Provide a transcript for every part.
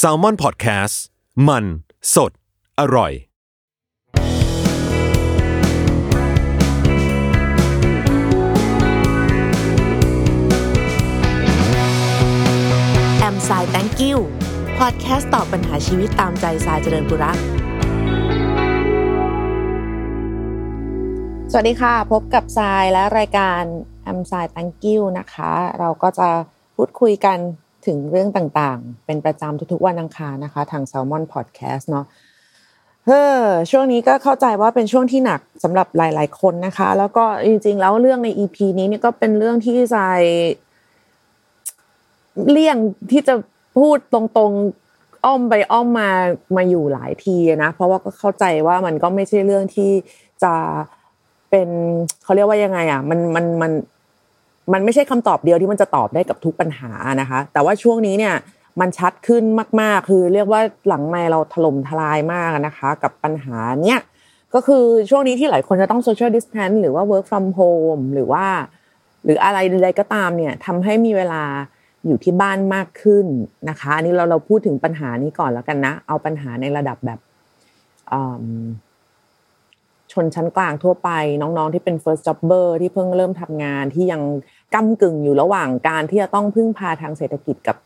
s a l ม o n PODCAST มัน สด อร่อย แอมไซแตงกิวพอดแคสต์ตอบปัญหาชีวิตตามใจสายเจริญบุรักสวัสดีค่ะ พบกับทรายและรายการแอมไซแตงกิวนะคะ เราก็จะพูดคุยกัน ถึงเรื่องต่างๆ เป็นประจำทุกๆวันอังคารนะคะ ทาง s ซ l m o n Podcast เนาะเฮ้อช่วงนี้ก็เข้าใจว่าเป็นช่วงที่หนักสำหรับหลาย ๆ คนนะคะ แล้วก็จริง ๆ แล้วเรื่องใน EP นี้เนี่ยก็เป็นเรื่องที่ทรายเลี่ยงที่จะพูดตรงๆอ้อมไปอ้อมมามาอยู่หลายทีนะ เพราะว่าก็เข้าใจว่ามันก็ไม่ใช่เรื่องที่จะเป็นเขาเรียกว่ายังไงอะมันมันมัน มันไม่ใช่คำตอบเดียวที่มันจะตอบได้กับทุกปัญหานะคะ แต่ว่าช่วงนี้เนี่ยมันชัดขึ้นมาก ๆ คือเรียกว่าหลังไมเราถล่มทลายมากนะคะ กับปัญหาเนี้ยก็คือช่วงนี้ที่หลายคนจะต้อง social distance หรือว่า work from home หรือว่า หรืออะไรใดๆก็ตามเนี่ยทำให้มีเวลาอยู่ที่บ้านมากขึ้นนะคะ อันนี้เราเราพูดถึงปัญหานี้ก่อนแล้วกันนะ เอาปัญหาในระดับแบบ ชนชั้นกลางทั่วไป น้องๆที่เป็น first jobber ที่เพิ่งเริ่มทำงานที่ยังก้ากึ่งอยู่ระหว่างการที่จะต้องพึ่งพาทางเศรษฐกิจกับ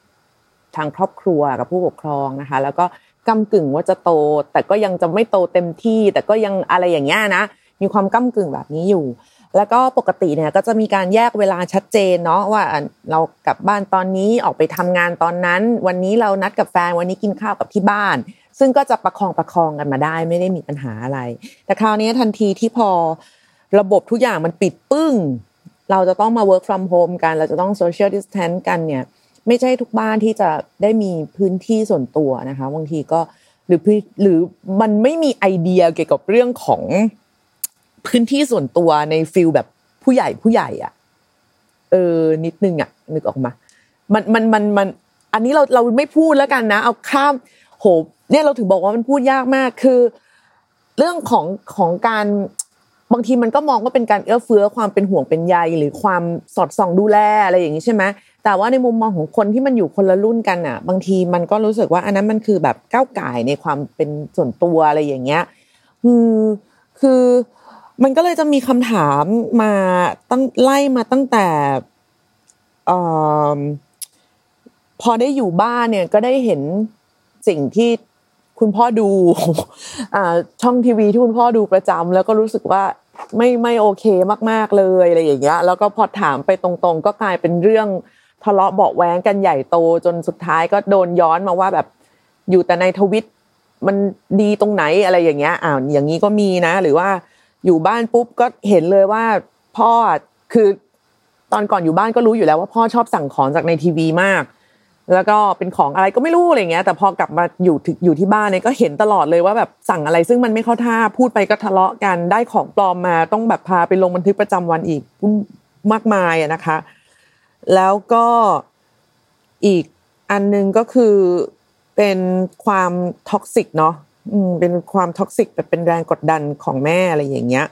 ทางครอบครัวกับผู้ปกครองนะคะ แล้วก็ก้ากึ่งว่าจะโต แต่ก็ยังจะไม่โตเต็มที่ แต่ก็ยังอะไรอย่างเงี้ยนะ มีความก้ากึ่งแบบนี้อยู่ แล้วก็ปกติเนี่ยก็จะมีการแยกเวลาชัดเจนเนาะว่าเรากลับบ้านตอนนี้ออกไปทำงานตอนนั้น วันนี้เรานัดกับแฟนวันนี้กินข้าวกับที่บ้าน ซึ่งก็จะประคองประคองกันมาได้ ไม่ได้มีปัญหาอะไร แต่คราวนี้ทันทีที่พอระบบทุกอย่างมันปิดปึ้ง เราจะต้องมา work from home กัน เราจะต้อง social distance กันเนี่ย ไม่ใช่ทุกบ้านที่จะได้มีพื้นที่ส่วนตัวนะคะบางทีก็หรือหรือมันไม่มีไอเดียเกี่ยวกับเรื่องของพื้นที่ส่วนตัวในฟิลแบบผู้ใหญ่ผู้ใหญ่อะเออนิดนึงอะนึกออกมา มันมันมันมัน อันนี้เราเราไม่พูดแล้วกันนะ เอาข้ามโห เนี่ยเราถึงบอกว่ามันพูดยากมากคือ เรื่องของของการบางทีมันก็มองว่าเป็นการเอื้อเฟื้อความเป็นห่วงเป็นใยหรือความสอดส่องดูแลอะไรอย่างนี้ใช่ไหมแต่ว่าในมุมมองของคนที่มันอยู่คนละรุ่นกันอะ บางทีมันก็รู้สึกว่าอันนั้นมันคือแบบก้าวไก่ในความเป็นส่วนตัวอะไรอย่างเงี้ยคือคือมันก็เลยจะมีคำถามมาตั้งไล่มาตั้งแต่อพอได้อยู่บ้านเนี่ยก็ได้เห็นสิ่งที่ คุณพ่อดูช่องทีวีที่คุณพ่อดูประจำแล้วก็รู้สึกว่าไม่ไม่โอเคมากๆเลยอะไรอย่างเงี้ยแล้วก็พอถามไปตรงๆ ก็กลายเป็นเรื่องทะเลาะเบาแหวงกันใหญ่โตจนสุดท้ายก็โดนย้อนมาว่าแบบอยู่แต่ในทวิตมันดีตรงไหนอะไรอย่างเงี้ยอ่าอย่างนี้ก็มีนะ หรือว่าอยู่บ้านปุ๊บก็เห็นเลยว่าพ่อคือตอนก่อนอยู่บ้านก็รู้อยู่แล้วว่าพ่อชอบสั่งของจากในทีวีมาก แล้วก็เป็นของอะไรก็ไม่รู้อะไรเงี้ยแต่พอกลับมาอยู่อยู่ที่บ้านเนี่ยก็เห็นตลอดเลยว่าแบบสั่งอะไร ซึ่งมันไม่เข้าท่าพูดไปก็ทะเลาะกันได้ของปลอมมาต้องแบบพาไปลงบันทึกประจำวันอีกมากมายอะนะคะ แล้วก็อีกอันนึงก็คือเป็นความtoxic เนาะเป็นความ toxic แบบเป็นแรงกดดันของแม่อะไรอย่างเงี้ย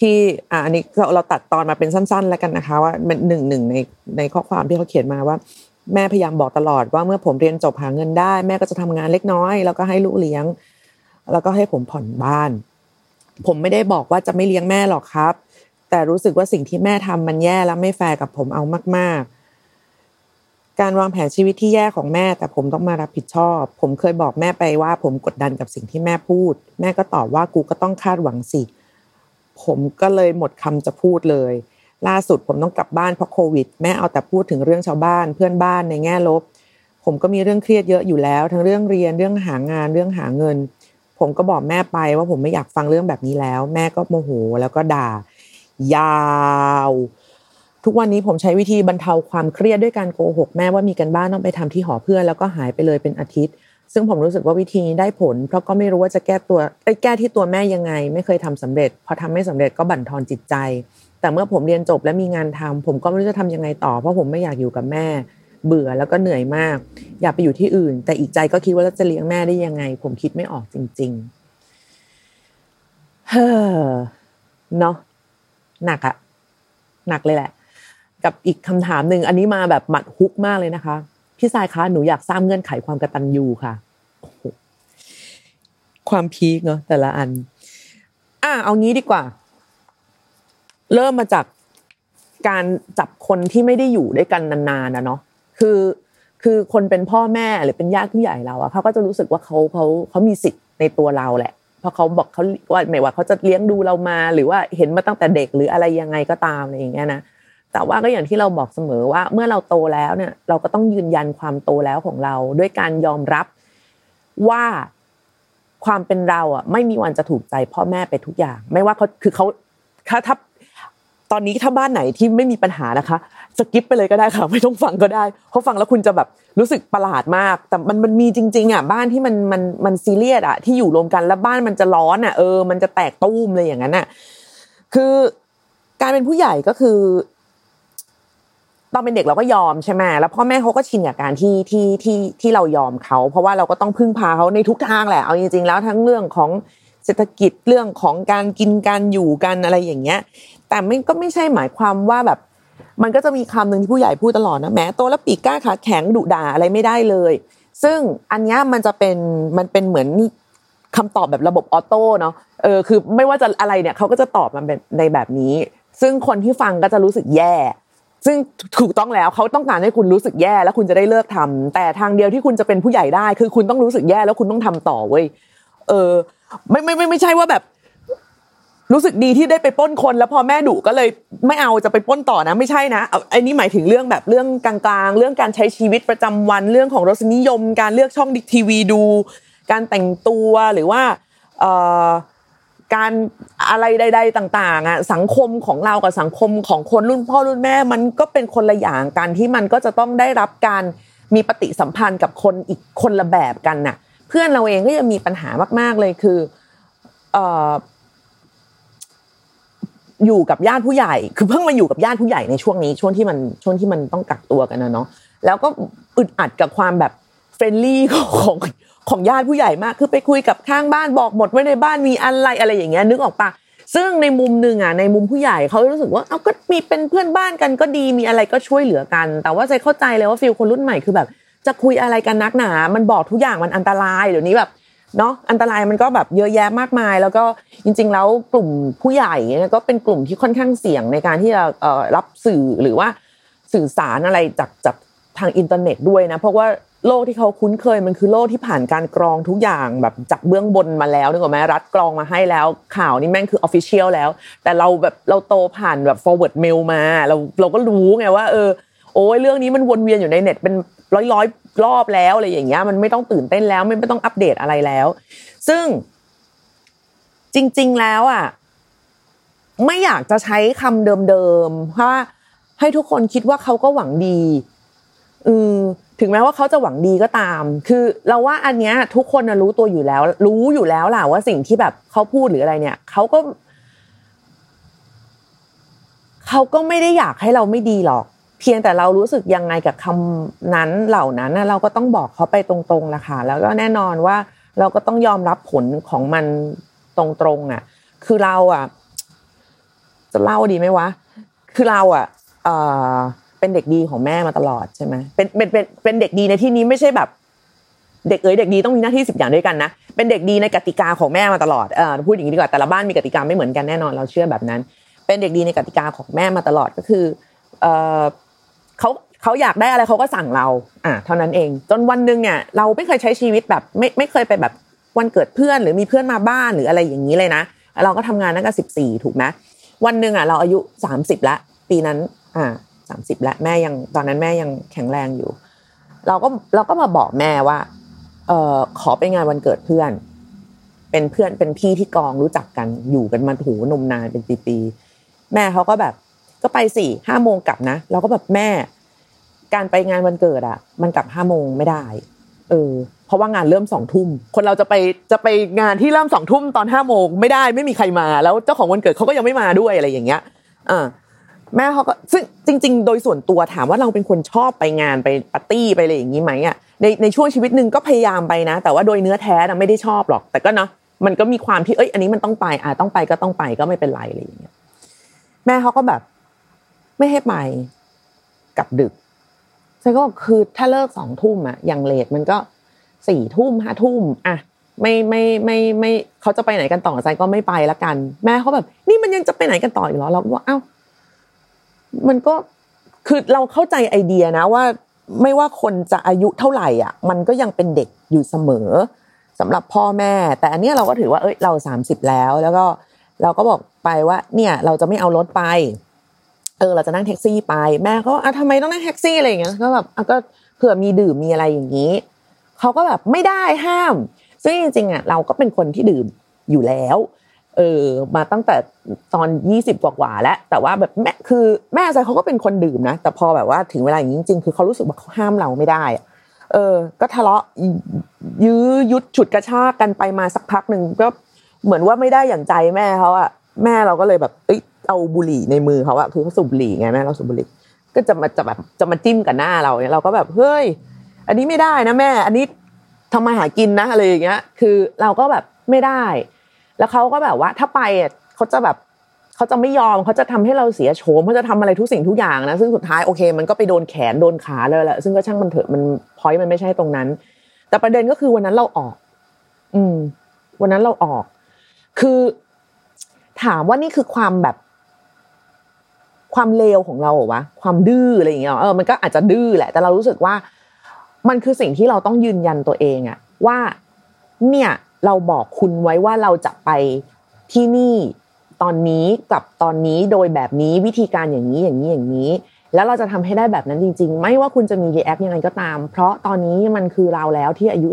ที่อ่าอันนี้เราตัดตอนมาเป็นสั้น ๆ แล้วกันนะคะ ว่าเป็นหนึ่งหนึ่งในในข้อความที่เขาเขียนมาว่า แม่พยายามบอกตลอดว่าเมื่อผมเรียนจบหาเงินได้ แม่ก็จะทำงานเล็กน้อย แล้วก็ให้ลูกเลี้ยง แล้วก็ให้ผมผ่อนบ้าน ผมไม่ได้บอกว่าจะไม่เลี้ยงแม่หรอกครับ แต่รู้สึกว่าสิ่งที่แม่ทำมันแย่และไม่แฟร์กับผมเอามากๆ การวางแผนชีวิตที่แย่ของแม่ แต่ผมต้องมารับผิดชอบ ผมเคยบอกแม่ไปว่า ผมกดดันกับสิ่งที่แม่พูด แม่ก็ตอบว่ากูก็ต้องคาดหวังสิผมก็เลยหมดคำจะพูดเลย ล่าสุดผมต้องกลับบ้านเพราะโควิด แม่เอาแต่พูดถึงเรื่องชาวบ้านเพื่อนบ้านในแง่ลบ ผมก็มีเรื่องเครียดเยอะอยู่แล้ว ทั้งเรื่องเรียนเรื่องหางานเรื่องหาเงิน ผมก็บอกแม่ไปว่าผมไม่อยากฟังเรื่องแบบนี้แล้ว แม่ก็โมโหแล้วก็ด่า ยาวทุกวันนี้ผมใช้วิธีบรรเทาความเครียดด้วยการโกหกแม่ว่ามีกันบ้านต้องไปทำที่หอเพื่อนแล้วก็หายไปเลยเป็นอาทิตย์ ซึ่งผมรู้สึกว่าวิธีนี้ได้ผล เพราะก็ไม่รู้ว่าจะแก้ตัวแก้ที่ตัวแม่ยังไง ไม่เคยทำสำเร็จพอทำไม่สำเร็จก็บั่นทอนจิตใจ แต่เมื่อผมเรียนจบและมีงานทำผมก็ไม่รู้จะทำยังไงต่อ เพราะผมไม่อยากอยู่กับแม่ เบื่อแล้วก็เหนื่อยมาก อยากไปอยู่ที่อื่น แต่อีกใจก็คิดว่าจะเลี้ยงแม่ได้ยังไง ผมคิดไม่ออกจริง ๆ เฮ้อเนาะหนักอะหนักเลยแหละ กับอีกคำถามหนึ่งอันนี้มาแบบหมัดฮุกมากเลยนะคะ พี่สายคะหนูอยากสร้างเงื่อนไขความกระตัญญูค่ะความพีคเนาะแต่ละอัน อะเอางี้ดีกว่า เริ่มมาจากการจับคนที่ไม่ได้อยู่ด้วยกันนานๆนะเนาะคือคือคนเป็นพ่อแม่หรือเป็นญาติผู้ใหญ่เราอะเขาก็จะรู้สึกว่าเขาเขาเขามีสิทธิ์ในตัวเราแหละ เพราะเขาบอกเขาว่าไม่ว่าเขาจะเลี้ยงดูเรามา หรือว่าเห็นมาตั้งแต่เด็กหรืออะไรยังไงก็ตามอะไรอย่างเงี้ยนะแต่ว่าก็อย่างที่เราบอกเสมอว่า เมื่อเราโตแล้วเนี่ย เราก็ต้องยืนยันความโตแล้วของเรา ด้วยการยอมรับว่าความเป็นเราอะไม่มีวันจะถูกใจพ่อแม่ไปทุกอย่าง ไม่ว่าเขาคือเขาถ้าถ้า ตอนนี้ถ้าบ้านไหนที่ไม่มีปัญหานะคะสกิปไปเลยก็ได้ค่ะ ไม่ต้องฟังก็ได้เพราะฟังแล้วคุณจะแบบรู้สึกประหลาดมาก แต่มันมันมีจริง ๆอะบ้านที่มันมันมันซีเรียสอะที่อยู่รวมกันแล้วบ้านมันจะร้อนอะเออมันจะแตกตุ้มเลยอย่างนั้นอะคือการเป็นผู้ใหญ่ก็คือ ตอนเป็นเด็กเราก็ยอมใช่ไหมแล้วพ่อแม่เขาก็ชินกับการที่ที่ที่ที่เรายอมเขาเพราะว่าเราก็ต้องพึ่งพาเขาในทุกทางแหละเอาจริงๆแล้วทั้งเรื่องของ เศรษฐกิจเรื่องของการกินการอยู่กันอะไรอย่างเงี้ย แต่ไม่ก็ไม่ใช่หมายความว่าแบบ มันก็จะมีคำหนึ่งที่ผู้ใหญ่พูดตลอดนะแม้โตแล้วปีกกล้าขาแข็งดุด่าอะไรไม่ได้เลย ซึ่งอันนี้มันจะเป็นมันเป็นเหมือนคำตอบแบบระบบออโต้เนาะเออคือไม่ว่าจะอะไรเนี่ยเขาก็จะตอบมาในแบบนี้ ซึ่งคนที่ฟังก็จะรู้สึกแย่ ซึ่งถูกต้องแล้วเขาต้องการให้คุณรู้สึกแย่แล้วคุณจะได้เลิกทำแต่ทางเดียวที่คุณจะเป็นผู้ใหญ่ได้ คือคุณต้องรู้สึกแย่แล้วคุณต้องทำต่อเว้ยเออ ไม่ไม่ไม่ไม่ใช่ว่าแบบ รู้สึกดีที่ได้ไปป้นคนแล้วพอแม่ดุก็เลยไม่เอาจะไปป้นต่อนะ ไม่ใช่นะไอ้นี่หมายถึงเรื่องแบบเรื่องกลางๆ เรื่องการใช้ชีวิตประจำวันเรื่องของรสนิยม การเลือกช่องดิทีวีดู การแต่งตัวหรือว่าการอะไรใด ๆ ต่าง ๆอะสังคมของเรากับสังคมของคนรุ่นพ่อรุ่นแม่ มันก็เป็นคนละอย่างกันที่มันก็จะต้องได้รับการมีปฏิสัมพันธ์กับคนอีกคนละแบบกันน่ะ เพื่อนเราเองก็ยังมีปัญหามาก ๆเลยคือเอ่ออยู่กับญาติผู้ใหญ่ คือเพิ่งมาอยู่กับญาติผู้ใหญ่ในช่วงนี้ช่วงที่มันช่วงที่มันต้องกักตัวกันนะเนาะแล้วก็อึดอัดกับความแบบ friendly ของของญาติผู้ใหญ่มาก คือไปคุยกับข้างบ้านบอกหมดว่าในบ้านมีอะไรอะไรอย่างเงี้ยนึกออกปะซึ่งในมุมหนึ่งอะในมุมผู้ใหญ่เขารู้สึกว่าเอาก็มีเป็นเพื่อนบ้านกันก็ดีมีอะไรก็ช่วยเหลือกัน แต่ว่าใจเข้าใจเลยว่า feel คนรุ่นใหม่คือแบบ จะคุยอะไรกันนักหนา มันบอกทุกอย่างมันอันตรายเดี๋ยวนี้แบบเนาะอันตรายมันก็แบบเยอะแยะมากมาย แล้วก็จริง ๆ แล้วกลุ่มผู้ใหญ่เนี่ยก็เป็นกลุ่มที่ค่อนข้างเสี่ยงในการที่จะรับสื่อหรือว่าสื่อสารอะไรจากจากทางอินเทอร์เน็ตด้วยนะเพราะว่าโลกที่เขาคุ้นเคยมันคือโลกที่ผ่านการกรองทุกอย่างแบบจากเบื้องบนมาแล้วนึกออกไหมรัฐกรองมาให้แล้ว ข่าวนี่แม่งคือ official แล้ว แต่เราแบบเราโตผ่านแบบ forward mail มาเราเราก็รู้ไงว่าเออ โอ้ยเรื่องนี้มันวนเวียนอยู่ในเน็ตเป็นร้อยร้อยรอบแล้วอะไรอย่างเงี้ยมันไม่ต้องตื่นเต้นแล้วไม่ต้องอัปเดตอะไรแล้ว ซึ่งจริง ๆ แล้วอะไม่อยากจะใช้คำเดิมๆเพราะให้ทุกคนคิดว่าเขาก็หวังดีอือถึงแม้ว่าเขาจะหวังดีก็ตาม คือเราว่าอันเนี้ย ทุกคนรู้ตัวอยู่แล้ว รู้อยู่แล้วล่ะว่าสิ่งที่แบบเขาพูดหรืออะไรเนี่ยเขาก็เขาก็ไม่ได้อยากให้เราไม่ดีหรอก เพียงแต่เรารู้สึกยังไงกับคำนั้นเหล่านั้นเราก็ต้องบอกเขาไปตรงๆละค่ะแล้วก็แน่นอนว่าเราก็ต้องยอมรับผลของมันตรงๆอะ คือเราอะจะเล่าดีไหมวะ คือเราอะเป็นเด็กดีของแม่มาตลอดใช่ไหมเป็นเป็นเป็นเป็นเด็กดีในที่นี้ไม่ใช่แบบ เด็กเอ๋ยเด็กดีต้องมีหน้าที่สิบอย่างด้วยกันนะเป็นเด็กดีในกติกาของแม่มาตลอดเออพูดอย่างนี้ดีกว่าแต่ละบ้านมีกติกาไม่เหมือนกันแน่นอนเราเชื่อแบบนั้น เป็นเด็กดีในกติกาของแม่มาตลอดก็คือเออ เขาเขาอยากได้อะไรเขาก็สั่งเรา อ่าเท่านั้นเอง จนวันหนึ่งเนี่ย เราไม่เคยใช้ชีวิตแบบ ไม่ไม่เคยไปแบบวันเกิดเพื่อนหรือมีเพื่อนมาบ้านหรืออะไรอย่างนี้เลยนะเราก็ทำงานตั้งแต่สิบสี่ถูกไหมวันหนึ่งอะ เราอายุสามสิบละปีนั้น อ่าสามสิบล้วแม่ยังตอนนั้นแม่ยังแข็งแรงอยู่ เราก็เราก็มาบอกแม่ว่า เออขอไปงานวันเกิดเพื่อน เป็นเพื่อนเป็นพี่ที่กองรู้จักกันอยู่กันมาถูนมนานเป็นปีๆแม่เขาก็แบบ ก็ไปสี่ห้าโมงกลับนะเราก็แบบแม่ การไปงานวันเกิดอะ มันกลับห้าโมงไม่ได้เออเพราะว่างานเริ่มสองทุ่มคนเราจะไปจะไปงานที่เริ่มสองทุ่มตอนห้าโมงไม่ได้ไม่มีใครมา แล้วเจ้าของวันเกิดเขาก็ยังไม่มาด้วยอะไรอย่างเงี้ยอ่าแม่เขาก็ซึ่งจริง ๆ โดยส่วนตัวถามว่าเราเป็นคนชอบไปงานไปปาร์ตี้ไปอะไรอย่างนี้ไหมอะในในช่วงชีวิตหนึ่งก็พยายามไปนะ แต่ว่าโดยเนื้อแท้นะไม่ได้ชอบหรอก แต่ก็เนาะมันก็มีความที่เอ้ยอันนี้มันต้องไปอ่าต้องไปก็ต้องไปก็ไม่เป็นไรอะไรอย่างเงี้ยแม่เขาก็แบบ ไม่ให้ไปกับดึกใช่ก็คือถ้าเลิกสองทุ่มอะอย่างเลทมันก็สี่ทุ่มห้าทุ่มอะไม่ไม่ไม่ไม่เขาจะไปไหนกันต่อใจก็ไม่ไปละกัน แม่เขาแบบ นี่มันยังจะไปไหนกันต่ออีกเหรอเราก็ว่าเอ้ามันก็คือเราเข้าใจไอเดียนะว่า ไม่ว่าคนจะอายุเท่าไหร่อะ มันก็ยังเป็นเด็กอยู่เสมอสำหรับพ่อแม่ แต่อันนี้เราก็ถือว่าเอ้ยเราสามสิบแล้ว แล้วก็เราก็บอกไปว่า เนี่ย เราจะไม่เอารถไป เออเราจะนั่งแท็กซี่ไป แม่เขาอะทำไมต้องนั่งแท็กซี่อะไรอย่างเงี้ยก็แบบอะก็เผื่อมีดื่มมีอะไรอย่างนี้เขาก็แบบไม่ได้ห้าม ซึ่งจริงๆอะเราก็เป็นคนที่ดื่มอยู่แล้วเออมาตั้งแต่ตอนยี่สิบกว่าๆแล้ว แต่ว่าแบบแม่คือแม่ใจเขาก็เป็นคนดื่มนะ แต่พอแบบว่าถึงเวลาอย่างนี้จริงๆ คือเขารู้สึกว่าเขาห้ามเราไม่ได้เออ ก็ทะเลาะยื้อยุดฉุดกระชากกันไปมาสักพักหนึ่งก็เหมือนว่าไม่ได้อย่างใจแม่เขาอะแม่เราก็เลยแบบเอ้ย เอาบุหรี่ในมือเขาอะคือเขาสูบบุหรี่ไงแม่เราสูบบุหรี่ก็จะมาจะแบบจะมาจิ้มกับหน้าเราเนี่ยเราก็แบบเฮ้ย อันนี้ไม่ได้นะแม่ อันนี้ทำมาหากินนะอะไรอย่างเงี้ย คือเราก็แบบไม่ได้ แล้วเขาก็แบบว่าถ้าไปเขาจะแบบเขาจะไม่ยอมเขาจะทำให้เราเสียโฉมเขาจะทำอะไรทุกสิ่งทุกอย่างนะซึ่งสุดท้ายโอเค มันก็ไปโดนแขนโดนขาเลยแหละซึ่งก็ช่างมันเถอะมันพอยมันไม่ใช่ตรงนั้น แต่ประเด็นก็คือวันนั้นเราออก อืม วันนั้นเราออก คือ ถามว่านี่คือความแบบ ความเลวของเราเหรอวะความดื้ออะไรอย่างเงี้ยเออมันก็อาจจะดื้อแหละ แต่เรารู้สึกว่า มันคือสิ่งที่เราต้องยืนยันตัวเองอะว่า เนี่ยเราบอกคุณไว้ว่าเราจะไปที่นี่ตอนนี้กับตอนนี้โดยแบบนี้วิธีการอย่างนี้อย่างนี้อย่างนี้ แล้วเราจะทำให้ได้แบบนั้นจริง ๆ ไม่ว่าคุณจะมีรีแอคยังไงก็ตาม เพราะตอนนี้มันคือเราแล้วที่อายุ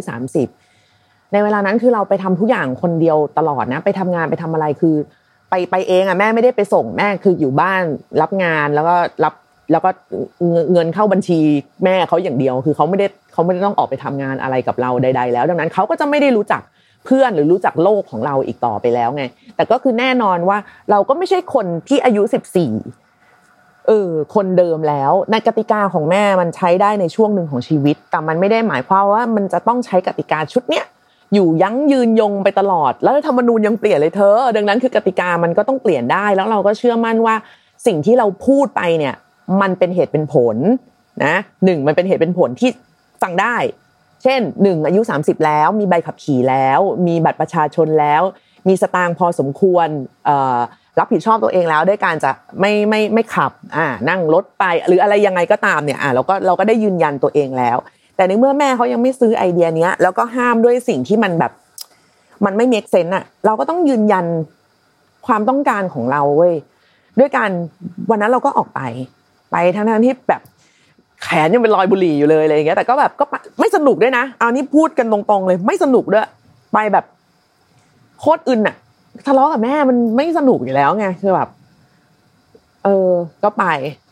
30 ในเวลานั้นคือเราไปทำทุกอย่างคนเดียวตลอดนะ ไปทำงานไปทำอะไรคือ ไปไปเองอะแม่ไม่ได้ไปส่งแม่คืออยู่บ้านรับงานแล้วก็รับแล้วก็เงินเข้าบัญชีแม่เขาอย่างเดียว คือเขาไม่ได้เขาไม่ได้ต้องออกไปทำงานอะไรกับเราใด ๆ แล้ว ดังนั้นเขาก็จะไม่ได้รู้จักเพื่อนหรือรู้จักโลกของเราอีกต่อไปแล้วไง แต่ก็คือแน่นอนว่าเราก็ไม่ใช่คนที่อายุสิบสี่เออคนเดิมแล้วในกติกาของแม่มันใช้ได้ในช่วงหนึ่งของชีวิต แต่มันไม่ได้หมายความว่ามันจะต้องใช้กติกาชุดเนี้ย อยู่ยั้งยืนยงไปตลอด แล้วธรรมนูญยังเปลี่ยนเลยเธอ ดังนั้นคือกติกามันก็ต้องเปลี่ยนได้ แล้วเราก็เชื่อมั่นว่าสิ่งที่เราพูดไปเนี่ย มันเป็นเหตุเป็นผลนะหนึ่งมันเป็นเหตุเป็นผลที่ฟังได้ เช่นหนึ่งอายุ 30 แล้ว มีใบขับขี่แล้ว มีบัตรประชาชนแล้ว มีสตางค์พอสมควรรับผิดชอบตัวเองแล้วด้วยการจะไม่ไม่ไม่ขับอ่านั่งรถไปหรืออะไรยังไงก็ตามเนี่ยอ่าเราก็เราก็ได้ยืนยันตัวเองแล้ว แต่ในเมื่อแม่เขายังไม่ซื้อไอเดียเนี้ยแล้วก็ห้ามด้วยสิ่งที่มันแบบ มันไม่เมกเซนอะเราก็ต้องยืนยันความต้องการของเราเว้ยด้วยการวันนั้นเราก็ออกไป ไปทั้งทั้งที่แบบแขนยังเป็นรอยบุหรี่อยู่เลยอะไรอย่างเงี้ยแต่ก็แบบก็ไม่สนุกด้วยนะ เอานี่พูดกันตรงๆเลย ไม่สนุกด้วย ไปแบบโคตรอึนอะทะเลาะกับแม่มันไม่สนุกอยู่แล้วไงคือแบบ เออ ก็ไป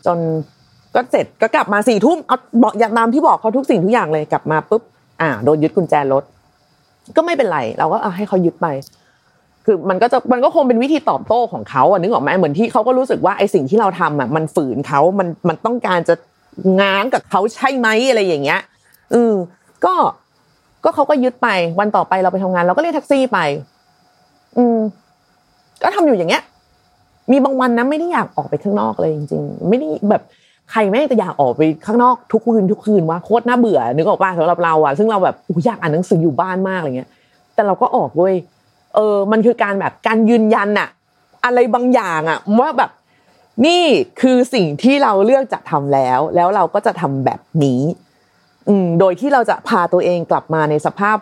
จน ก็เสร็จก็กลับมาสี่ทุ่มเอาบอกอย่างตามที่บอกเขาทุกสิ่งทุกอย่างเลยกลับมาปุ๊บอ่าโดนยึดกุญแจรถ ก็ไม่เป็นไร เราก็ให้เขายึดไป คือมันก็จะมันก็คงเป็นวิธีตอบโต้ของเขาอะนึกออกไหมเหมือนที่เขาก็รู้สึกว่าไอ้สิ่งที่เราทำอะมันฝืนเขามันมันต้องการจะง้างกับเขาใช่ไหมอะไรอย่างเงี้ยอือก็ก็เขาก็ยึดไปวันต่อไปเราไปทำงาน เราก็เรียกแท็กซี่ไป อืม ก็ทำอยู่อย่างเงี้ย มีบางวันนะไม่ได้อยากออกไปข้างนอกเลยจริง ๆ ไม่ได้แบบ ใครแม่งจะอยากออกไปข้างนอกทุกคืนทุกคืนว่าโคตรน่าเบื่อ นึกออกป่ะสำหรับเราอะซึ่งเราแบบอยากอ่านหนังสืออยู่บ้านมากอะไรเงี้ย แต่เราก็ออกเว้ยเออ มันคือการแบบการยืนยันอะอะไรบางอย่างอะว่าแบบนี่คือสิ่งที่เราเลือกจะทำแล้ว แล้วเราก็จะทำแบบนี้ อืมโดยที่เราจะพาตัวเองกลับมาในสภาพ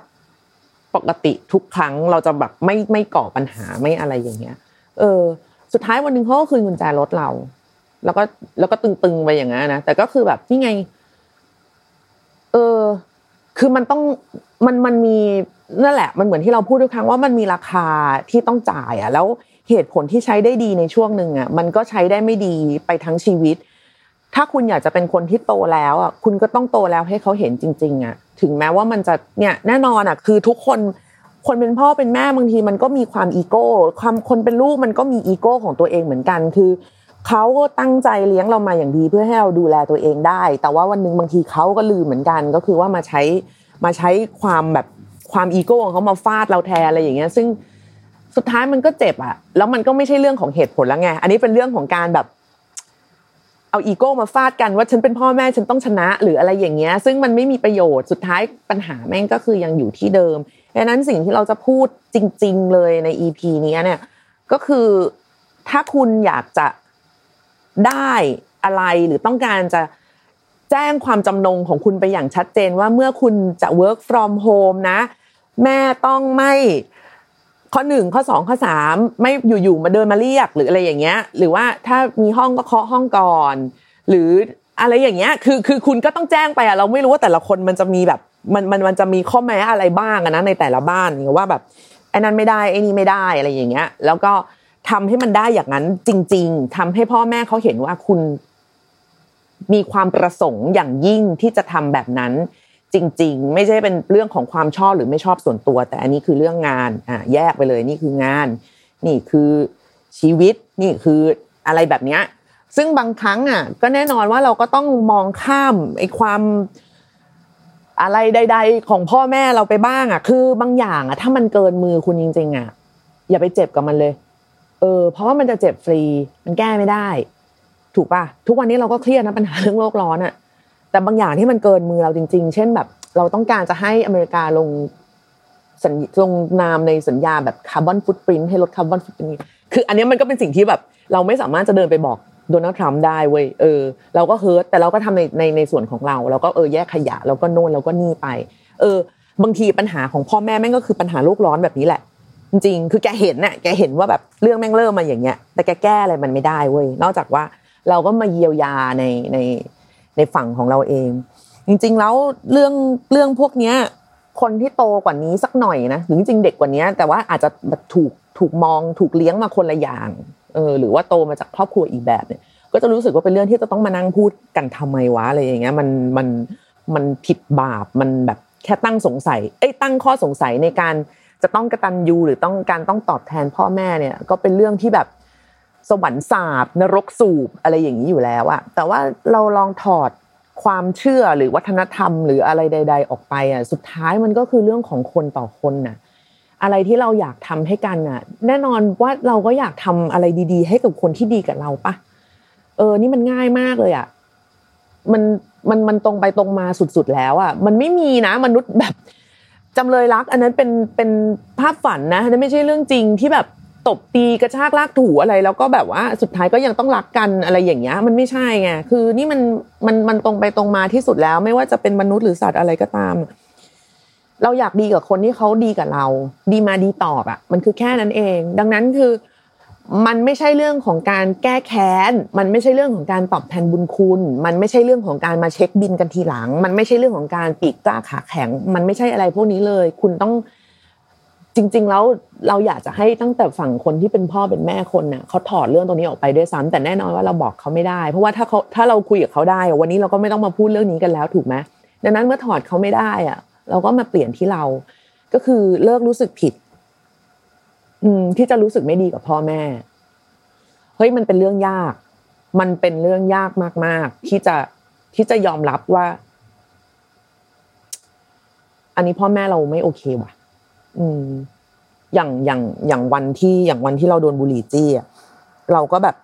ปกติทุกครั้งเราจะแบบไม่ไม่ก่อปัญหาไม่อะไรอย่างเงี้ย เออ สุดท้ายวันหนึ่งเขาก็คืนกุญแจรถเรา แล้วก็แล้วก็ตึงๆไปอย่างนั้นนะแต่ก็คือแบบนี่ไง เออ คือมันต้องมันมันมีนั่นแหละ มันเหมือนที่เราพูดทุกครั้งว่ามันมีราคาที่ต้องจ่ายอะ แล้วเหตุผลที่ใช้ได้ดีในช่วงหนึ่งอะ มันก็ใช้ได้ไม่ดีไปทั้งชีวิต ถ้าคุณอยากจะเป็นคนที่โตแล้วอะคุณก็ต้องโตแล้วให้เขาเห็นจริง ๆ อะ ถึงแม้ว่ามันจะเนี่ยแน่นอนอะ คือทุกคนคนเป็นพ่อเป็นแม่บางทีมันก็มีความอีโก้ความคนเป็นลูกมันก็มีอีโก้ของตัวเองเหมือนกันคือ เขาก็ตั้งใจเลี้ยงเรามาอย่างดีเพื่อให้เราดูแลตัวเองได้ แต่ว่าวันหนึ่งบางทีเขาก็ลืมเหมือนกัน ก็คือว่ามาใช้มาใช้ความแบบความอีโก้ของเขามาฟาดเราแทนอะไรอย่างเงี้ย ซึ่งสุดท้ายมันก็เจ็บอะแล้วมันก็ไม่ใช่เรื่องของเหตุผลแล้วไง อันนี้เป็นเรื่องของการแบบ เอาอีโก้มาฟาดกันว่าฉันเป็นพ่อแม่ฉันต้องชนะ หรืออะไรอย่างเงี้ย ซึ่งมันไม่มีประโยชน์ สุดท้ายปัญหาแม่งก็คือยังอยู่ที่เดิมดังนั้นสิ่งที่เราจะพูดจริง ๆ เลยใน EP นี้เนี่ย ก็คือถ้าคุณอยากจะ ได้อะไรหรือต้องการจะแจ้งความจำนงของคุณไปอย่างชัดเจนว่าเมื่อคุณจะ work from home นะ แม่ต้องไม่ข้อหนึ่งข้อสองข้อสามไม่อยู่ๆมาเดินมาเรียกหรืออะไรอย่างเงี้ย หรือว่าถ้ามีห้องก็เคาะห้องก่อน หรืออะไรอย่างเงี้ยคือคือคุณก็ต้องแจ้งไปอะเราไม่รู้ว่าแต่ละคนมันจะมีแบบมันมันมันจะมีข้อแม้อะไรบ้างนะในแต่ละบ้านว่าแบบไอ้นั้นไม่ได้ไอ้นี่ไม่ได้อะไรอย่างเงี้ย แล้วก็ ทำให้มันได้อย่างนั้นจริง ๆทำให้พ่อแม่เขาเห็นว่าคุณ มีความประสงค์อย่างยิ่งที่จะทำแบบนั้นจริง ๆ ไม่ใช่เป็นเรื่องของความชอบหรือไม่ชอบส่วนตัว แต่อันนี้คือเรื่องงานอะแยกไปเลยนี่คืองาน นี่คือชีวิตนี่คืออะไรแบบเนี้ยซึ่งบางครั้งอะ ก็แน่นอนว่าเราก็ต้องมองข้ามไอ้ความอะไรใด ๆ ของพ่อแม่เราไปบ้างอะ คือบางอย่างอะ ถ้ามันเกินมือคุณจริงๆอะ อย่าไปเจ็บกับมันเลย เออเพราะว่ามันจะเจ็บฟรี มันแก้ไม่ได้ ถูกป่ะทุกวันนี้เราก็เครียดนะปัญหาเรื่องโลกร้อนอะแต่บางอย่างที่มันเกินมือเราจริง ๆ เช่นแบบ เราต้องการจะให้อเมริกาลงสัญลงนามในสัญญาแบบ carbon footprint ให้ลด carbon footprint คืออันนี้มันก็เป็นสิ่งที่แบบ เราไม่สามารถจะเดินไปบอกโดนัลด์ทรัมป์ได้เว้ยเออเราก็ hurt แต่เราก็ทำในในในส่วนของเรา เราก็เออแยกขยะเราก็โน่นเราก็นี่ไป เออบางทีปัญหาของพ่อแม่แม่งก็คือปัญหาโลกร้อนแบบนี้แหละ จริงคือแกเห็นน่ะแกเห็นว่าแบบเรื่องแม่งเริ่มมาอย่างเงี้ย แต่แกแก้อะไรมันไม่ได้เว้ยนอกจากว่าเราก็มาเยียวยาในในในฝั่งของเราเอง จริง ๆ แล้วเรื่องเรื่องพวกเนี้ย คนที่โตกว่านี้สักหน่อยนะหรือจริงเด็กกว่านี้แต่ว่าอาจจะถูกถูกมองถูกเลี้ยงมาคนละอย่างเออหรือว่าโตมาจากครอบครัวอีกแบบเนี่ย ก็จะรู้สึกว่าเป็นเรื่องที่จะต้องมานั่งพูดกันทำไมวะอะไรอย่างเงี้ยมันมันมันผิดบาปมันแบบแค่ตั้งสงสัยเอ้ยตั้งข้อสงสัยในการ จะต้องกระตันยูหรือต้องการต้องตอบแทนพ่อแม่เนี่ยก็เป็นเรื่องที่แบบสวรรค์สาบนรกสูบอะไรอย่างนี้อยู่แล้วอะแต่ว่าเราลองถอดความเชื่อหรือวัฒนธรรมหรืออะไรใด ๆ ออกไปอะสุดท้ายมันก็คือเรื่องของคนต่อคนน่ะอะไรที่เราอยากทำให้กันอะ แน่นอนว่าเราก็อยากทำอะไรดี ๆ ให้กับคนที่ดีกับเราปะเออ นี่มันง่ายมากเลยอะมันมันมันตรงไปตรงมาสุดๆแล้วอะมันไม่มีนะ มนุษย์แบบ จำเลยรัก อันนั้นเป็นเป็นภาพฝันนะนั่นไม่ใช่เรื่องจริงที่แบบตบตีกระชากลากถูอะไรแล้วก็แบบว่าสุดท้ายก็ยังต้องรักกันอะไรอย่างเงี้ยมันไม่ใช่ไงคือนี่มันมันมันตรงไปตรงมาที่สุดแล้ว ไม่ว่าจะเป็นมนุษย์หรือสัตว์อะไรก็ตาม เราอยากดีกับคนที่เขาดีกับเรา ดีมาดีตอบอะมันคือแค่นั้นเอง ดังนั้นคือ มันไม่ใช่เรื่องของการแก้แค้น มันไม่ใช่เรื่องของการตอบแทนบุญคุณ มันไม่ใช่เรื่องของการมาเช็คบินกันทีหลัง มันไม่ใช่เรื่องของการปีกกล้าขาแข็ง มันไม่ใช่อะไรพวกนี้เลย คุณต้องจริง ๆ แล้วเราอยากจะให้ตั้งแต่ฝั่งคนที่เป็นพ่อเป็นแม่คนน่ะเขาถอดเรื่องตรงนี้ออกไปด้วยซ้ำแต่แน่นอนว่าเราบอกเขาไม่ได้ เพราะว่าถ้าเขาถ้าเราคุยกับเขาได้ วันนี้เราก็ไม่ต้องมาพูดเรื่องนี้กันแล้วถูกไหมดังนั้นเมื่อถอดเขาไม่ได้อะ เราก็มาเปลี่ยนที่เรา ก็คือเลิกรู้สึกผิด อืม ที่จะรู้สึกไม่ดีกับพ่อแม่ เฮ้ยมันเป็นเรื่องยาก มันเป็นเรื่องยากมาก ๆ ที่จะที่จะยอมรับว่า อันนี้พ่อแม่เราไม่โอเคว่ะ อืม อย่างอย่างอย่างวันที่อย่างวันที่เราโดนบุหรี่จี้อะเราก็แบบ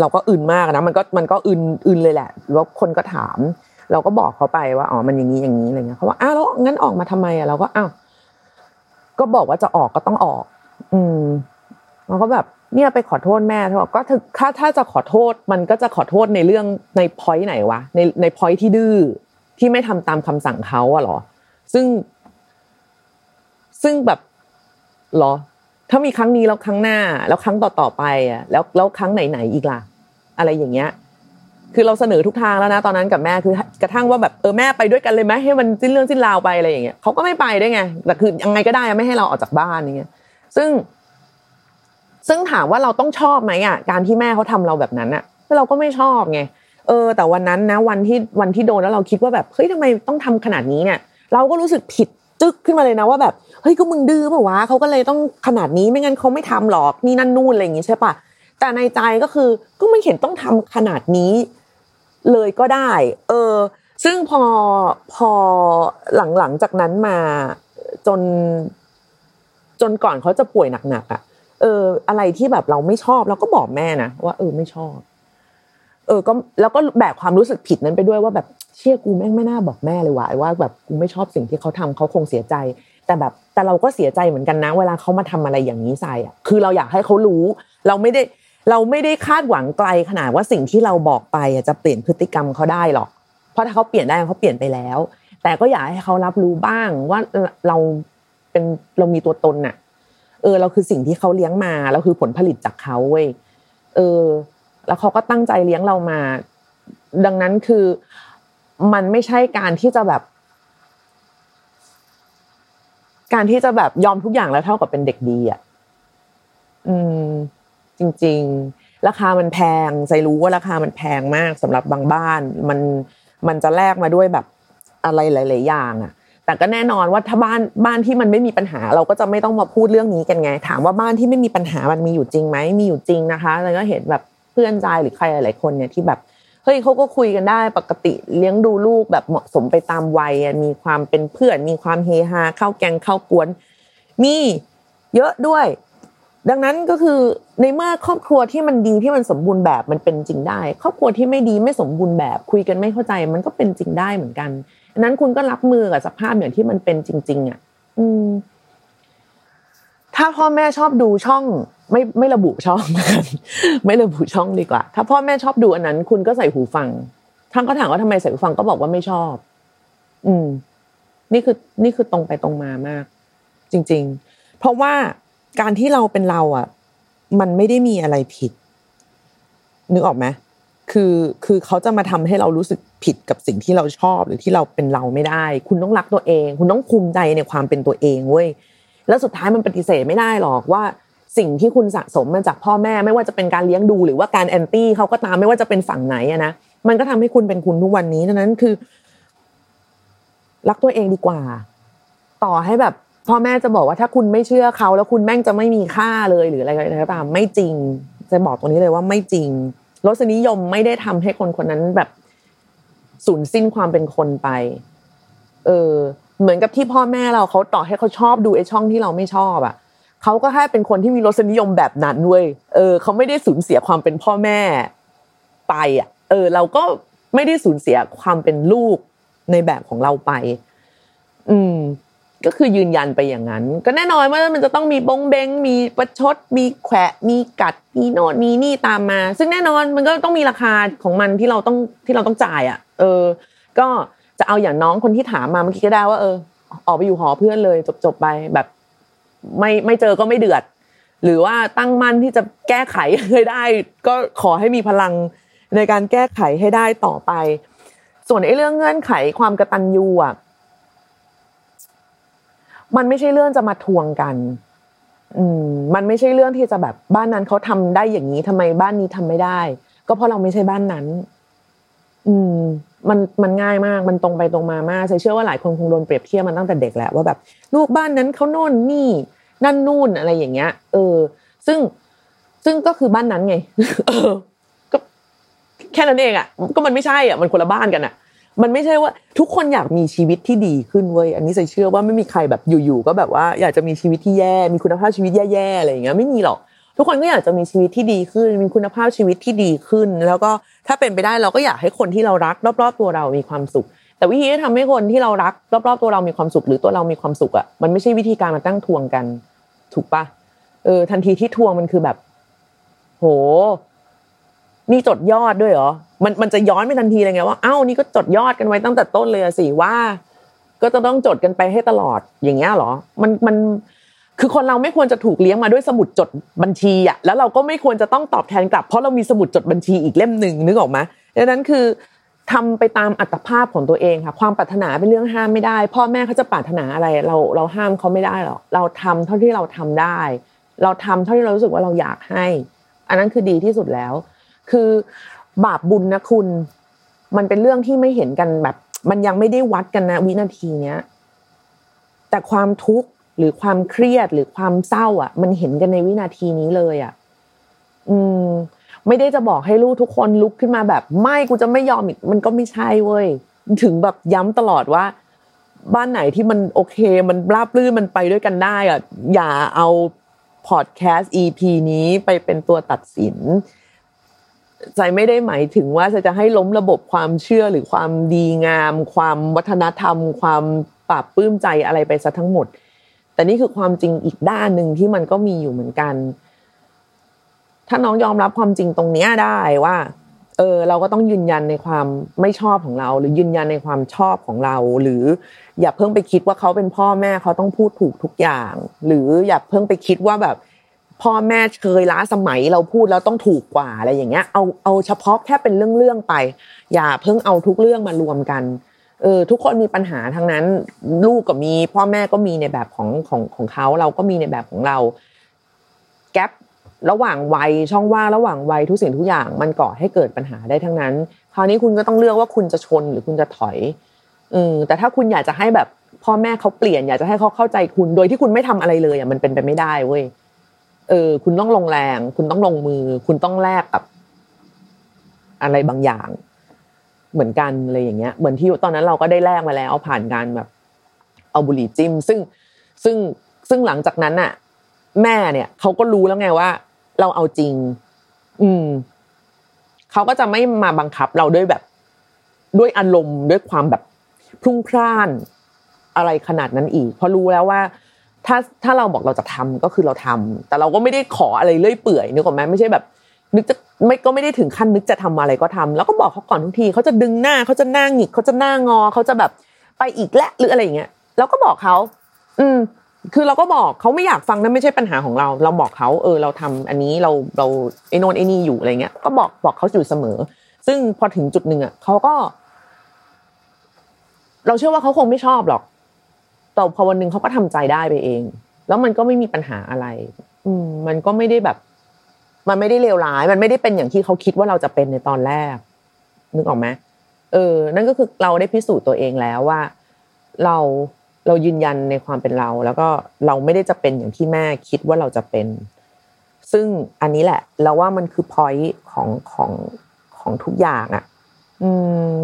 เราก็อึนมากนะมันก็มันก็อึนอึนเลยแหละแล้วคนก็ถาม เราก็บอกเขาไปว่าอ๋อมันอย่างนี้อย่างนี้อะไรเงี้ยเขาว่าอ้าวแล้วงั้นออกมาทำไมอะเราก็อ้าวก็บอกว่าจะออกก็ต้องออก อืมเราก็แบบเนี่ยไปขอโทษแม่เขาบอกก็ถ้าถ้าจะขอโทษมันก็จะขอโทษในเรื่องในพอยต์ไหนวะในในพอยต์ที่ดื้อที่ไม่ทำตามคำสั่งเขาอะหรอ ซึ่ง ซึ่งแบบหรอ ถ้ามีครั้งนี้แล้วครั้งหน้า แล้วครั้งต่อต่อไปอะแล้วแล้วครั้งไหนไหนอีกล่ะ อะไรอย่างเงี้ย คือเราเสนอทุกทางแล้วนะตอนนั้นกับแม่คือกระทั่งว่าแบบเออแม่ไปด้วยกันเลยไหมให้มันสิ้นเรื่องสิ้นราวไปอะไรอย่างเงี้ยเขาก็ไม่ไปได้ไงแต่คือยังไงก็ได้ไม่ให้เราออกจากบ้านอย่างเงี้ย ซึ่ง ซึ่งถามว่าเราต้องชอบไหมอะการที่แม่เขาทาเราแบบนั้นอะเราก็ไม่ชอบไงเออ แต่วันนั้นนะ วันที่วันที่โดนแล้วเราคิดว่าแบบเฮ้ยทำไมต้องทำขนาดนี้เนี่ย เราก็รู้สึกผิดจึ๊กขึ้นมาเลยนะว่าแบบเฮ้ยก็มึงดื้อเปล่าวะเขาก็เลยต้องขนาดนี้ไม่งั้นเขาไม่ทำหรอกนี่นั่นนู่นอะไรอย่างงี้ใช่ปะแต่ในใจก็คือก็ไม่เห็นต้องทำขนาดนี้ เลยก็ได้ เออ ซึ่งพอพอหลังหลังจากนั้นมาจน จนก่อนเขาจะป่วยหนักๆอะ เออ อะไรที่แบบเราไม่ชอบเราก็บอกแม่นะว่าเออไม่ชอบ เออ ก็แล้วก็แบกความรู้สึกผิดนั้นไปด้วยว่าแบบเชี่ยกูแม่งไม่น่าบอกแม่เลยว่ะว่าแบบกูไม่ชอบสิ่งที่เขาทำเขาคงเสียใจ แต่แบบแต่เราก็เสียใจเหมือนกันนะ เวลาเขามาทำอะไรอย่างนี้ใส่อะคือเราอยากให้เขารู้ เราไม่ได้เราไม่ได้คาดหวังไกลขนาดว่าสิ่งที่เราบอกไปจะเปลี่ยนพฤติกรรมเขาได้หรอก เพราะถ้าเขาเปลี่ยนได้เขาเปลี่ยนไปแล้ว แต่ก็อยากให้เขารับรู้บ้างว่าเรา เป็นเรามีตัวตนน่ะ เออ เราคือสิ่งที่เขาเลี้ยงมาเราคือผลผลิตจากเขาเว้ยเออ แล้วเขาก็ตั้งใจเลี้ยงเรามา ดังนั้นคือมันไม่ใช่การที่จะแบบ การที่จะแบบยอมทุกอย่างแล้วเท่ากับเป็นเด็กดีอะอืม จริง ๆ ราคามันแพงใจรู้ว่าราคามันแพงมากสำหรับบางบ้าน มันมันจะแลกมาด้วยแบบอะไรหลาย ๆ อย่าง อะ แต่ก็แน่นอนว่าถ้าบ้านบ้านที่มันไม่มีปัญหา เราก็จะไม่ต้องมาพูดเรื่องนี้กันไง ถามว่าบ้านที่ไม่มีปัญหามันมีอยู่จริงไหมมีอยู่จริงนะคะแล้วก็เห็นแบบเพื่อนใจหรือใครหลาย ๆ คนเนี่ยที่แบบเฮ้ยเขาก็คุยกันได้ปกติเลี้ยงดูลูกแบบเหมาะสมไปตามวัยมีความเป็นเพื่อน มีความเฮฮาเข้าแกงเข้ากวน มีเยอะด้วย ดังนั้นก็คือในเมื่อครอบครัวที่มันดีที่มันสมบูรณ์แบบมันเป็นจริงได้ ครอบครัวที่ไม่ดีไม่สมบูรณ์แบบคุยกันไม่เข้าใจ มันก็เป็นจริงได้เหมือนกัน นั้นคุณก็รับมือกับสภาพอย่างที่มันเป็นจริง ๆ อะ อืม ถ้าพ่อแม่ชอบดูช่องไม่ไม่ระบุช่องไม่ระบุช่องดีกว่า ถ้าพ่อแม่ชอบดูอันนั้น คุณก็ใส่หูฟังท่านก็ถามว่าทำไมใส่หูฟังก็บอกว่าไม่ชอบ อืม นี่คือ นี่คือตรงไปตรงมามาก จริง ๆ เพราะว่าการที่เราเป็นเรา อะ มันไม่ได้มีอะไรผิด นึกออกไหม คือคือเขาจะมาทำให้เรารู้สึกผิดกับสิ่งที่เราชอบหรือที่เราเป็นเราไม่ได้ คุณต้องรักตัวเอง คุณต้องภูมิใจในความเป็นตัวเองเว้ยแล้วสุดท้ายมันปฏิเสธไม่ได้หรอกว่าสิ่งที่คุณสะสมมาจากพ่อแม่ไม่ว่าจะเป็นการเลี้ยงดูหรือว่าการแอนตี้เขาก็ตามไม่ว่าจะเป็นฝั่งไหนอะนะมันก็ทำให้คุณเป็นคุณทุกวันนี้ดังนั้นคือ รักตัวเองดีกว่า ต่อให้แบบพ่อแม่จะบอกว่าถ้าคุณไม่เชื่อเขาแล้วคุณแม่งจะไม่มีค่าเลยหรืออะไรก็ตามไม่จริง จะบอกตรงนี้เลยว่าไม่จริง รสนิยมไม่ได้ทำให้คนคนนั้นแบบสูญสิ้นความเป็นคนไป เออ เหมือนกับที่พ่อแม่เราเขาต่อให้เขาชอบดูไอ้ช่องที่เราไม่ชอบอะเขาก็แค่เป็นคนที่มีรสนิยมแบบนั้นเว้ย เออเขาไม่ได้สูญเสียความเป็นพ่อแม่ไปอะ เออ เราก็ไม่ได้สูญเสียความเป็นลูกในแบบของเราไป อืม ก็คือยืนยันไปอย่างนั้น ก็แน่นอนว่ามันจะต้องมีบงเบงมีประชด มีแขวะ มีกัด มีโนดมีนี่ตามมา ซึ่งแน่นอนมันก็ต้องมีราคาของมันที่เราต้องที่เราต้องจ่ายอะ เออ ก็จะเอาอย่างน้องคนที่ถามมาเมื่อกี้ก็ได้ว่าเออ ออกไปอยู่หอเพื่อนเลยจบๆไปแบบ ไม่ไม่เจอก็ไม่เดือด หรือว่าตั้งมั่นที่จะแก้ไขให้ได้ ก็ขอให้มีพลังในการแก้ไขให้ได้ต่อไป ส่วนไอ้เรื่องเงื่อนไขความกระตันยูอะ มันไม่ใช่เรื่องจะมาทวงกันอืมมันไม่ใช่เรื่องที่จะแบบบ้านนั้นเขาทำได้อย่างนี้ทำไมบ้านนี้ทำไม่ได้ ก็เพราะเราไม่ใช่บ้านนั้น อืม มันมันง่ายมาก มันตรงไปตรงมามากเชื่อว่าหลายคนคงโดนเปรียบเทียบมาตั้งแต่เด็กแหละว่าแบบ ลูกบ้านนั้นเขาโน่นนี่ นั่นนู่นอะไรอย่างเงี้ย เออ ซึ่งซึ่งก็คือบ้านนั้นไง เออ ก็แค่นั้นเองอะก็มันไม่ใช่อะมันคนละบ้านกันอะ มันไม่ใช่ว่าทุกคนอยากมีชีวิตที่ดีขึ้นเว้ยอันนี้ใส่เชื่อว่าไม่มีใครแบบอยู่ๆก็แบบว่าอยากจะมีชีวิตที่แย่ มีคุณภาพชีวิตแย่ๆอะไรอย่างเงี้ยไม่มีหรอก ทุกคนก็อยากจะมีชีวิตที่ดีขึ้น มีคุณภาพชีวิตที่ดีขึ้น แล้วก็ถ้าเป็นไปได้เราก็อยากให้คนที่เรารัก รอบๆตัวเรามีความสุข แต่วิธีที่ทำให้คนที่เรารัก รอบๆตัวเรามีความสุข หรือตัวเรามีความสุขอะมันไม่ใช่วิธีการมาตั้งทวงกัน ถูกปะเออทันทีที่ทวงมันคือแบบ โห นี่จดยอดด้วยเหรอ มันมันจะย้อนไปทันทีเลยไงว่า เอ้า นี่ก็จดยอดกันไว้ตั้งแต่ต้นเลยสิว่า ก็จะต้องจดกันไปให้ตลอดอย่างเงี้ยหรอ มันมันคือคนเราไม่ควรจะถูกเลี้ยงมาด้วยสมุดจดบัญชีอะแล้วเราก็ไม่ควรจะต้องตอบแทนกลับ เพราะเรามีสมุดจดบัญชีอีกเล่มหนึ่งนึกออกไหมดังนั้นคือทำไปตามอัตภาพของตัวเองค่ะ ความปรารถนาเป็นเรื่องห้ามไม่ได้ พ่อแม่เขาจะปรารถนาอะไร เราเราห้ามเขาไม่ได้หรอกเราทำเท่าที่เราทำได้ เราทำเท่าที่เรารู้สึกว่าเราอยากให้ อันนั้นคือดีที่สุดแล้ว คือบาปบุญนะคุณ มันเป็นเรื่องที่ไม่เห็นกันแบบ มันยังไม่ได้วัดกันนะวินาทีเนี้ยแต่ความทุกข์หรือความเครียดหรือความเศร้า อะ มันเห็นกันในวินาทีนี้เลยอะ อืม ไม่ได้จะบอกให้ลูกทุกคนลุกขึ้นมาแบบ ไม่กูจะไม่ยอมอีกมันก็ไม่ใช่เว้ยถึงแบบย้ำตลอดว่า บ้านไหนที่มันโอเค มันราบรื่นมันไปด้วยกันได้อะอย่าเอาพอดแคสต์ EP นี้ไปเป็นตัวตัดสิน ใจไม่ได้หมายถึงว่าจะให้ล้มระบบความเชื่อหรือความดีงาม ความวัฒนธรรม ความปราบปลื้มใจอะไรไปซะทั้งหมด แต่นี่คือความจริงอีกด้านหนึ่งที่มันก็มีอยู่เหมือนกัน ถ้าน้องยอมรับความจริงตรงเนี้ยได้ว่า เออ เราก็ต้องยืนยันในความไม่ชอบของเรา หรือยืนยันในความชอบของเรา หรืออย่าเพิ่งไปคิดว่าเขาเป็นพ่อแม่เขาต้องพูดถูกทุกอย่าง หรืออย่าเพิ่งไปคิดว่าแบบ พ่อแม่เคยล้าสมัยเราพูดแล้วต้องถูกกว่าอะไรอย่างเงี้ยเอาเอาเฉพาะแค่เป็นเรื่องๆไป อย่าเพิ่งเอาทุกเรื่องมารวมกันเออทุกคนมีปัญหาทั้งนั้น ลูกก็มี พ่อแม่ก็มีในแบบของของของเขาเราก็มีในแบบของเรา แกลระหว่างวัยช่องว่างระหว่างวัยทุกสิ่งทุกอย่างมันก่อให้เกิดปัญหาได้ทั้งนั้น คราวนี้คุณก็ต้องเลือกว่าคุณจะชนหรือคุณจะถอยอืมแต่ถ้าคุณอยากจะให้แบบพ่อแม่เขาเปลี่ยนอยากจะให้เขาเข้าใจคุณ โดยที่คุณไม่ทำอะไรเลยอะมันเป็นไปไม่ได้เว้ย เออ คุณต้องลงแรง คุณต้องลงมือ คุณต้องแลกกับอะไรบางอย่าง เหมือนกันอะไรอย่างเงี้ย เหมือนที่ตอนนั้นเราก็ได้แลกมาแล้วผ่านการแบบ เอาบุหรี่จิ้ม ซึ่งซึ่งซึ่งหลังจากนั้นน่ะแม่เนี่ยเขาก็รู้แล้วไงว่า เราเอาจริง อืมเขาก็จะไม่มาบังคับเราด้วยแบบ ด้วยอารมณ์ด้วยความแบบพรุ่งพร่านอะไรขนาดนั้นอีกเพราะรู้แล้วว่า ถ้าถ้าเราบอกเราจะทำก็คือเราทำแต่เราก็ไม่ได้ขออะไรเลื่อยเปื่อยนึกออกไหมไม่ใช่แบบ นึกจะไม่ก็ไม่ได้ถึงขั้นนึกจะทำอะไรก็ทำแล้วก็บอกเขาก่อนทุกทีเขาจะดึงหน้าเขาจะหน้าหงิกเขาจะหน้างอเขาจะแบบไปอีกและหรืออะไรอย่างเงี้ยเราก็บอกเขาอืม คือเราก็บอกเขาไม่อยากฟังนั่นไม่ใช่ปัญหาของเรา เราบอกเขาเออ เราทำอันนี้เราเราไอ้นนไอ้นี่อยู่อะไรเงี้ย ก็บอกบอกเขาอยู่เสมอ ซึ่งพอถึงจุดหนึ่งอะเขาก็ เราเชื่อว่าเขาคงไม่ชอบหรอก แต่พอวันหนึ่งเขาก็ทำใจได้ไปเอง แล้วมันก็ไม่มีปัญหาอะไร อืมมันก็ไม่ได้แบบ มันไม่ได้เลวร้าย มันไม่ได้เป็นอย่างที่เขาคิดว่าเราจะเป็นในตอนแรก นึกออกไหมเออ นั่นก็คือเราได้พิสูจน์ตัวเองแล้วว่า เราเรายืนยันในความเป็นเรา แล้วก็เราไม่ได้จะเป็นอย่างที่แม่คิดว่าเราจะเป็น ซึ่งอันนี้แหละ เราว่ามันคือพอยต์ของของของทุกอย่างอะ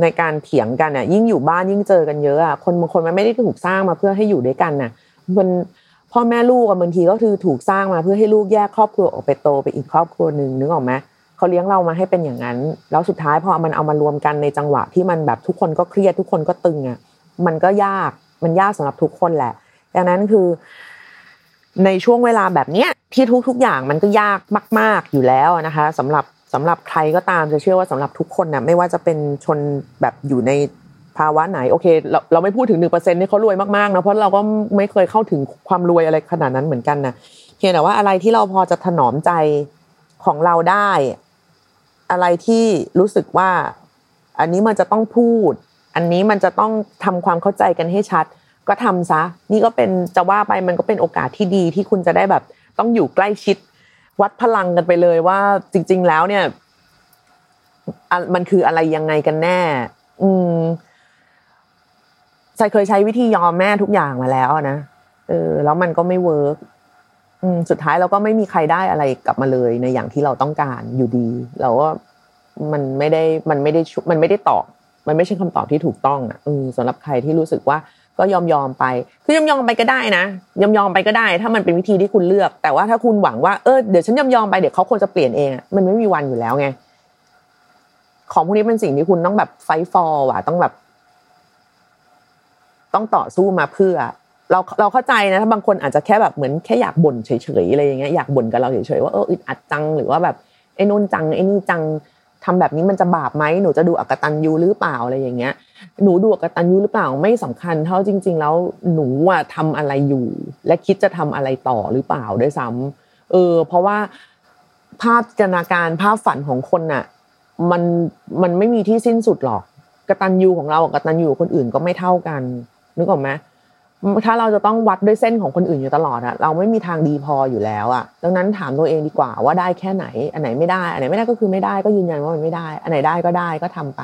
ในการเถียงกันอะ ยิ่งอยู่บ้านยิ่งเจอกันเยอะอะคนบางคนมันไม่ได้ถูกสร้างมาเพื่อให้อยู่ด้วยกันน่ะมันพ่อแม่ลูกบางทีก็คือถูกสร้างมาเพื่อให้ลูกแยกครอบครัวออกไปโตไปอีกครอบครัวหนึ่งนึกออกไหมเขาเลี้ยงเรามาให้เป็นอย่างนั้น แล้วสุดท้ายพอมันเอามารวมกันในจังหวะที่มันแบบทุกคนก็เครียดทุกคนก็ตึงอะมันก็ยากมันยากสำหรับทุกคนแหละดังนั้นคือ ในช่วงเวลาแบบเนี้ยที่ทุกๆอย่างมันก็ยากมาก ๆอยู่แล้วนะคะสำหรับ สำหรับใครก็ตามจะเชื่อว่าสำหรับทุกคนนะไม่ว่าจะเป็นชนแบบอยู่ในภาวะไหนโอเคเราเราไม่พูดถึงหนึ่งเปอร์เซ็นต์นี่เขารวยมากๆนะเพราะเราก็ไม่เคยเข้าถึงความรวยอะไรขนาดนั้นเหมือนกันนะเพียงแต่ว่าอะไรที่เราพอจะถนอมใจของเราได้ อะไรที่รู้สึกว่า อันนี้มันจะต้องพูด อันนี้มันจะต้องทำความเข้าใจกันให้ชัด ก็ทำซะ นี่ก็เป็นจะว่าไปมันก็เป็นโอกาสที่ดีที่คุณจะได้แบบ ต้องอยู่ใกล้ชิด วัดพลังกันไปเลยว่าจริง ๆ แล้วเนี่ยมันคืออะไรยังไงกันแน่ อืมใจเคยใช้วิธียอมแม่ทุกอย่างมาแล้วนะเออ แล้วมันก็ไม่เวิร์กสุดท้ายเราก็ไม่มีใครได้อะไรกลับมาเลยในอย่างที่เราต้องการอยู่ดี เราก็มันไม่ได้มันไม่ได้มันไม่ได้ตอบมันไม่ใช่คำตอบที่ถูกต้องอะอืมสำหรับใครที่รู้สึกว่า ก็ยอมยอมไป คือยอมยอมไปก็ได้นะยอมยอมไปก็ได้ ถ้ามันเป็นวิธีที่คุณเลือก แต่ว่าถ้าคุณหวังว่าเออเดี๋ยวฉันยอมยอมไปเดี๋ยวเขาควรจะเปลี่ยนเองมันไม่มีวันอยู่แล้วไงของพวกนี้เป็นสิ่งที่คุณต้องแบบไฟฟอร์ว่ะต้องแบบ ต้องต่อสู้มาเพื่อ เราเราเข้าใจนะถ้าบางคนอาจจะแค่แบบเหมือนแค่อยากบ่นเฉยๆอะไรอย่างเงี้ยอยากบ่นกับเราเฉยๆว่าเอออึดอัดจังหรือว่าแบบไอ้นู่นจังไอ้นี่จัง ทำแบบนี้มันจะบาปไหมหนูจะดูอักตันยูหรือเปล่าอะไรอย่างเงี้ย หนูดูอักตันยูหรือเปล่าไม่สำคัญเท่าจริง ๆ แล้วหนูอะทำอะไรอยู่ และคิดจะทำอะไรต่อหรือเปล่าด้วยซ้ำเออ เพราะว่าภาพจินตนาการภาพฝันของคนน่ะ มันมันไม่มีที่สิ้นสุดหรอกกตันยูของเรากับกตันยูคนอื่นก็ไม่เท่ากันนึกออกไหม ถ้าเราจะต้องวัดด้วยเส้นของคนอื่นอยู่ตลอดอะเราไม่มีทางดีพออยู่แล้วอะดังนั้นถามตัวเองดีกว่าว่าได้แค่ไหน อันไหนไม่ได้ อันไหนไม่ได้ก็คือไม่ได้ก็ยืนยันว่ามันไม่ได้ อันไหนได้ก็ได้ก็ทำไป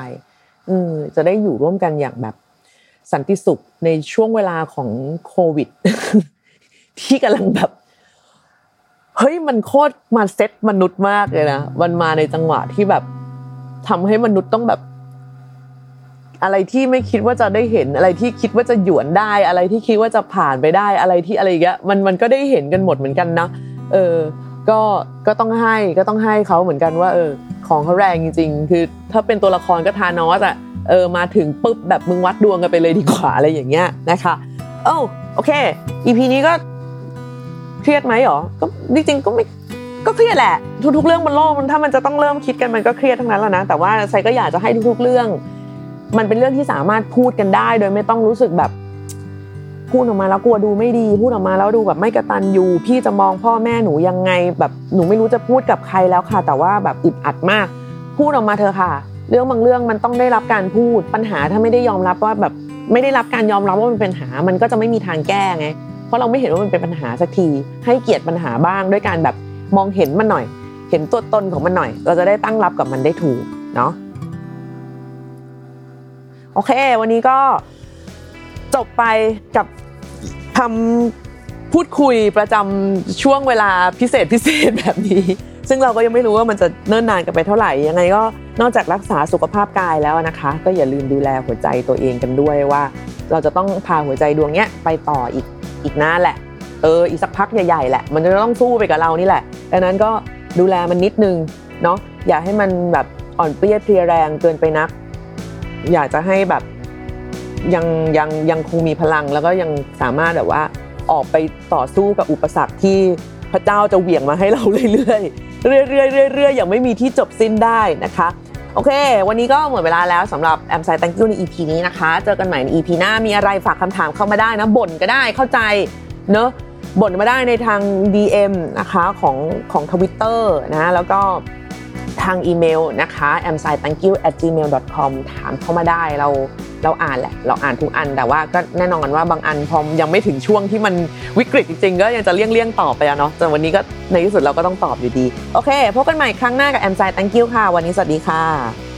อืมจะได้อยู่ร่วมกันอย่างแบบสันติสุขในช่วงเวลาของโควิด ที่กำลังแบบเฮ้ยมันโคตรมาเซ็ตมนุษย์มากเลยนะมันมาในจังหวะที่แบบทำให้มนุษย์ต้องแบบ อะไรที่ไม่คิดว่าจะได้เห็นอะไรที่คิดว่าจะหยวนได้ อะไรที่คิดว่าจะผ่านไปได้อะไรที่อะไรเงี้ยมันมันก็ได้เห็นกันหมดเหมือนกันนะเออก็ก็ต้องให้ก็ต้องให้เขาเหมือนกันว่า เออ ของเขาแรงจริงๆ คือถ้าเป็นตัวละครก็ทานอสอะเออมาถึงปุ๊บแบบมึงวัดดวงกันไปเลยดีกว่าอะไรอย่างเงี้ยนะคะโอ้โอเค EP นี้ก็เครียดไหมหรอก็จริงๆก็ไม่ก็เครียดแหละ ทุกๆเรื่องบนโลกมันถ้ามันจะต้องเริ่มคิดกันมันก็เครียดทั้งนั้นแหละนะแต่ว่าไซก็อยากจะให้ทุกๆเรื่อง มันเป็นเรื่องที่สามารถพูดกันได้ โดยไม่ต้องรู้สึกแบบ พูดออกมาแล้วกลัวดูไม่ดี พูดออกมาแล้วดูแบบไม่กระตันยูพี่จะมองพ่อแม่หนูยังไง แบบหนูไม่รู้จะพูดกับใครแล้วค่ะ แต่ว่าแบบอึดอัดมาก พูดออกมาเธอค่ะ เรื่องบางเรื่องมันต้องได้รับการพูดปัญหาถ้าไม่ได้ยอมรับว่าแบบไม่ได้รับการยอมรับว่ามันเป็นปัญหา มันก็จะไม่มีทางแก้ไงเพราะเราไม่เห็นว่ามันเป็นปัญหาสักที ให้เกียรติปัญหาบ้างด้วยการแบบมองเห็นมันหน่อย เห็นตัวตนของมันหน่อย เราจะได้ตั้งรับกับมันได้ถูกเนาะ โอเค วันนี้ก็จบไปกับคำพูดคุยประจำช่วงเวลาพิเศษพิเศษแบบนี้ ซึ่งเราก็ยังไม่รู้ว่ามันจะเนิ่นนานกันไปเท่าไหร่ ยังไงก็นอกจากรักษาสุขภาพกายแล้วนะคะ ก็อย่าลืมดูแลหัวใจตัวเองกันด้วยว่า เราจะต้องพาหัวใจดวงเนี้ยไปต่ออีกอีกนานแหละ เอออีกสักพักใหญ่ๆแหละ มันจะต้องสู้ไปกับเรานี่แหละดังนั้นก็ดูแลมันนิดนึงเนาะอย่าให้มันแบบอ่อนเปรี้ยเพลียแรงเกินไปนัก อยากจะให้แบบยังยังยังคงมีพลังแล้วก็ยังสามารถแบบว่าออกไปต่อสู้กับอุปสรรคที่พระเจ้าจะเหวี่ยงมาให้เราเรื่อยๆเรื่อยๆเรื่อยๆอย่างไม่มีที่จบสิ้นได้นะคะโอเค วันนี้ก็หมดเวลาแล้วสำหรับแอมไซตังกิ้ใน EP นี้นะคะ เจอกันใหม่ใน EP หน้ามีอะไรฝากคำถามเข้ามาได้นะบ่นก็ได้เข้าใจเนอะบ่นมาได้ในทาง DM นะคะของของทวิตเตอร์นะแล้วก็ ทางอีเมลนะคะ a m s i t h a n k y o u at gmail com ถามเข้ามาได้เราเราอ่านแหละ เราอ่านทุกอัน แต่ว่าก็แน่นอนว่าบางอันพอยังไม่ถึงช่วงที่มันวิกฤตจริงๆ ก็ยังจะเลี่ยงเลี่ยงตอบไปอะเนาะแต่วันนี้ก็ในที่สุดเราก็ต้องตอบอยู่ดี โอเคพบกันใหม่ครั้งหน้ากับ a m s i Thank you ค่ะ วันนี้สวัสดีค่ะ